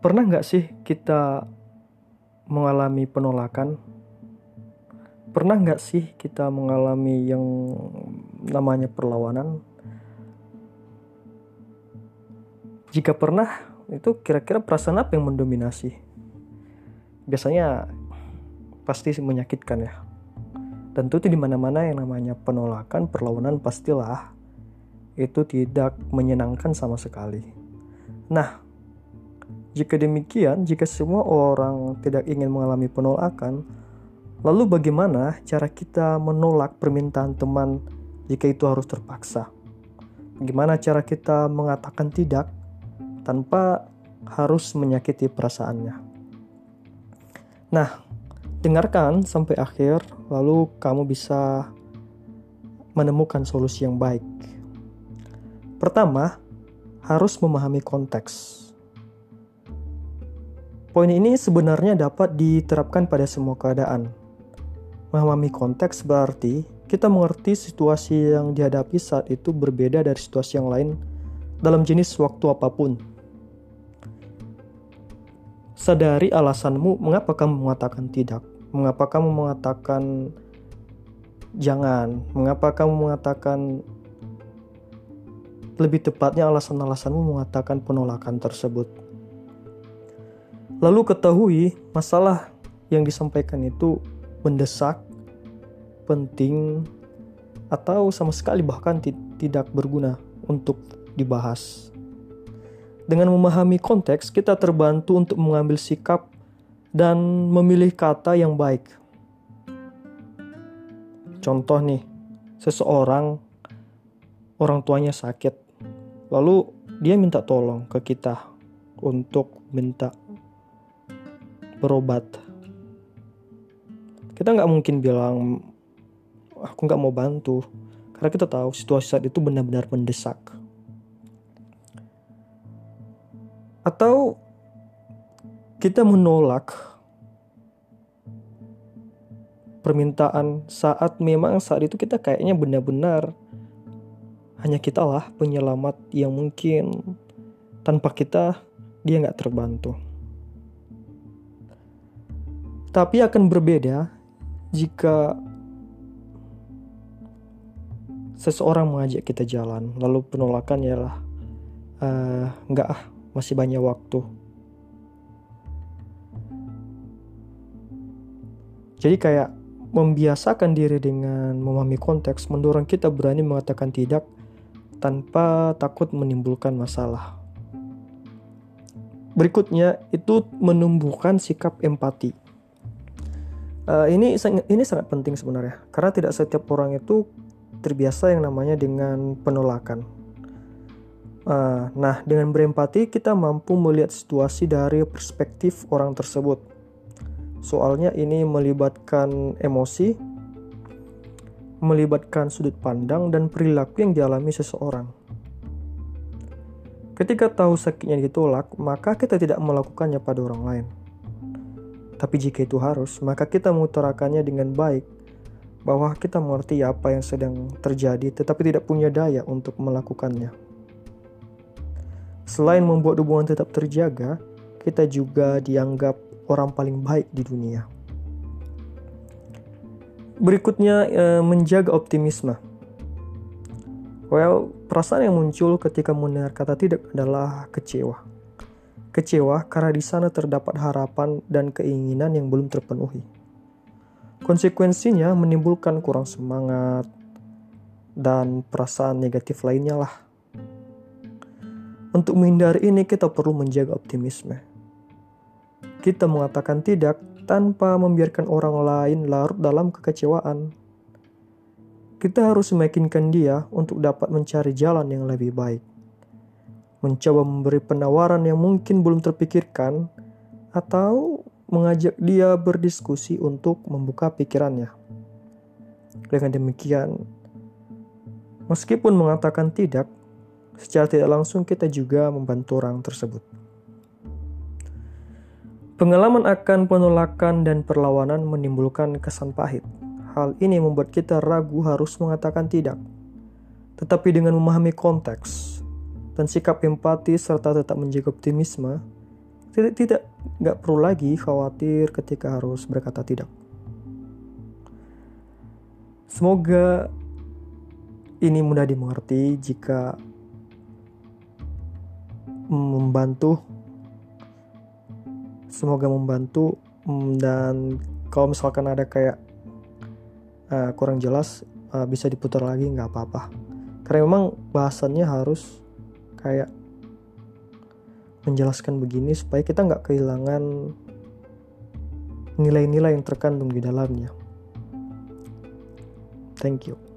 Pernah nggak sih kita mengalami penolakan? Pernah nggak sih kita mengalami yang namanya perlawanan? Jika pernah, itu kira-kira perasaan apa yang mendominasi? Biasanya pasti menyakitkan ya. Tentu itu di mana-mana yang namanya penolakan, perlawanan pastilah itu tidak menyenangkan sama sekali. Nah, jika demikian, jika semua orang tidak ingin mengalami penolakan, lalu bagaimana cara kita menolak permintaan teman jika itu harus terpaksa? Bagaimana cara kita mengatakan tidak tanpa harus menyakiti perasaannya? Nah, dengarkan sampai akhir, lalu kamu bisa menemukan solusi yang baik. Pertama, harus memahami konteks. Poin ini sebenarnya dapat diterapkan pada semua keadaan. Memahami konteks berarti kita mengerti situasi yang dihadapi saat itu berbeda dari situasi yang lain dalam jenis waktu apa pun. Sadari alasanmu mengapa kamu mengatakan tidak, mengapa kamu mengatakan jangan, mengapa kamu mengatakan lebih tepatnya alasan-alasanmu mengatakan penolakan tersebut. Lalu ketahui masalah yang disampaikan itu mendesak, penting, atau sama sekali bahkan tidak berguna untuk dibahas. Dengan memahami konteks, kita terbantu untuk mengambil sikap dan memilih kata yang baik. Contoh nih, seseorang orang tuanya sakit, lalu dia minta tolong ke kita untuk minta berobat kita nggak mungkin bilang aku nggak mau bantu karena kita tahu situasi saat itu benar-benar mendesak atau kita menolak permintaan saat memang saat itu kita kayaknya benar-benar hanya kita lah penyelamat yang mungkin tanpa kita dia nggak terbantu. Tapi akan berbeda jika seseorang mengajak kita jalan, lalu penolakan ialah uh, enggak ah, masih banyak waktu. Jadi kayak membiasakan diri dengan memahami konteks mendorong kita berani mengatakan tidak tanpa takut menimbulkan masalah. Berikutnya itu menumbuhkan sikap empati. Uh, ini ini sangat penting sebenarnya karena tidak setiap orang itu terbiasa yang namanya dengan penolakan. Uh, nah, dengan berempati kita mampu melihat situasi dari perspektif orang tersebut. Soalnya ini melibatkan emosi, melibatkan sudut pandang dan perilaku yang dialami seseorang. Ketika tahu sakitnya ditolak, maka kita tidak melakukannya pada orang lain tapi jika itu harus, maka kita mengutarakannya dengan baik bahwa kita mengerti apa yang sedang terjadi tetapi tidak punya daya untuk melakukannya. Selain membuat hubungan tetap terjaga, kita juga dianggap orang paling baik di dunia. Berikutnya, eh, menjaga optimisme. Well, perasaan yang muncul ketika mendengar kata tidak adalah kecewa Kecewa karena di sana terdapat harapan dan keinginan yang belum terpenuhi. Konsekuensinya menimbulkan kurang semangat dan perasaan negatif lainnya lah. Untuk menghindari ini kita perlu menjaga optimisme. Kita mengatakan tidak tanpa membiarkan orang lain larut dalam kekecewaan. Kita harus meyakinkan dia untuk dapat mencari jalan yang lebih baik mencoba memberi penawaran yang mungkin belum terpikirkan, atau mengajak dia berdiskusi untuk membuka pikirannya. Dengan demikian, meskipun mengatakan tidak, secara tidak langsung kita juga membantu orang tersebut. Pengalaman akan penolakan dan perlawanan menimbulkan kesan pahit. Hal ini membuat kita ragu harus mengatakan tidak. Tetapi dengan memahami konteks, dan sikap empati serta tetap menjaga optimisme, tidak tidak nggak perlu lagi khawatir ketika harus berkata tidak. Semoga ini mudah dimengerti jika membantu semoga membantu mm, dan kalau misalkan ada kayak uh, kurang jelas uh, bisa diputar lagi nggak apa-apa. Karena memang bahasannya harus kayak menjelaskan begini supaya kita nggak kehilangan nilai-nilai yang terkandung di dalamnya. Thank you.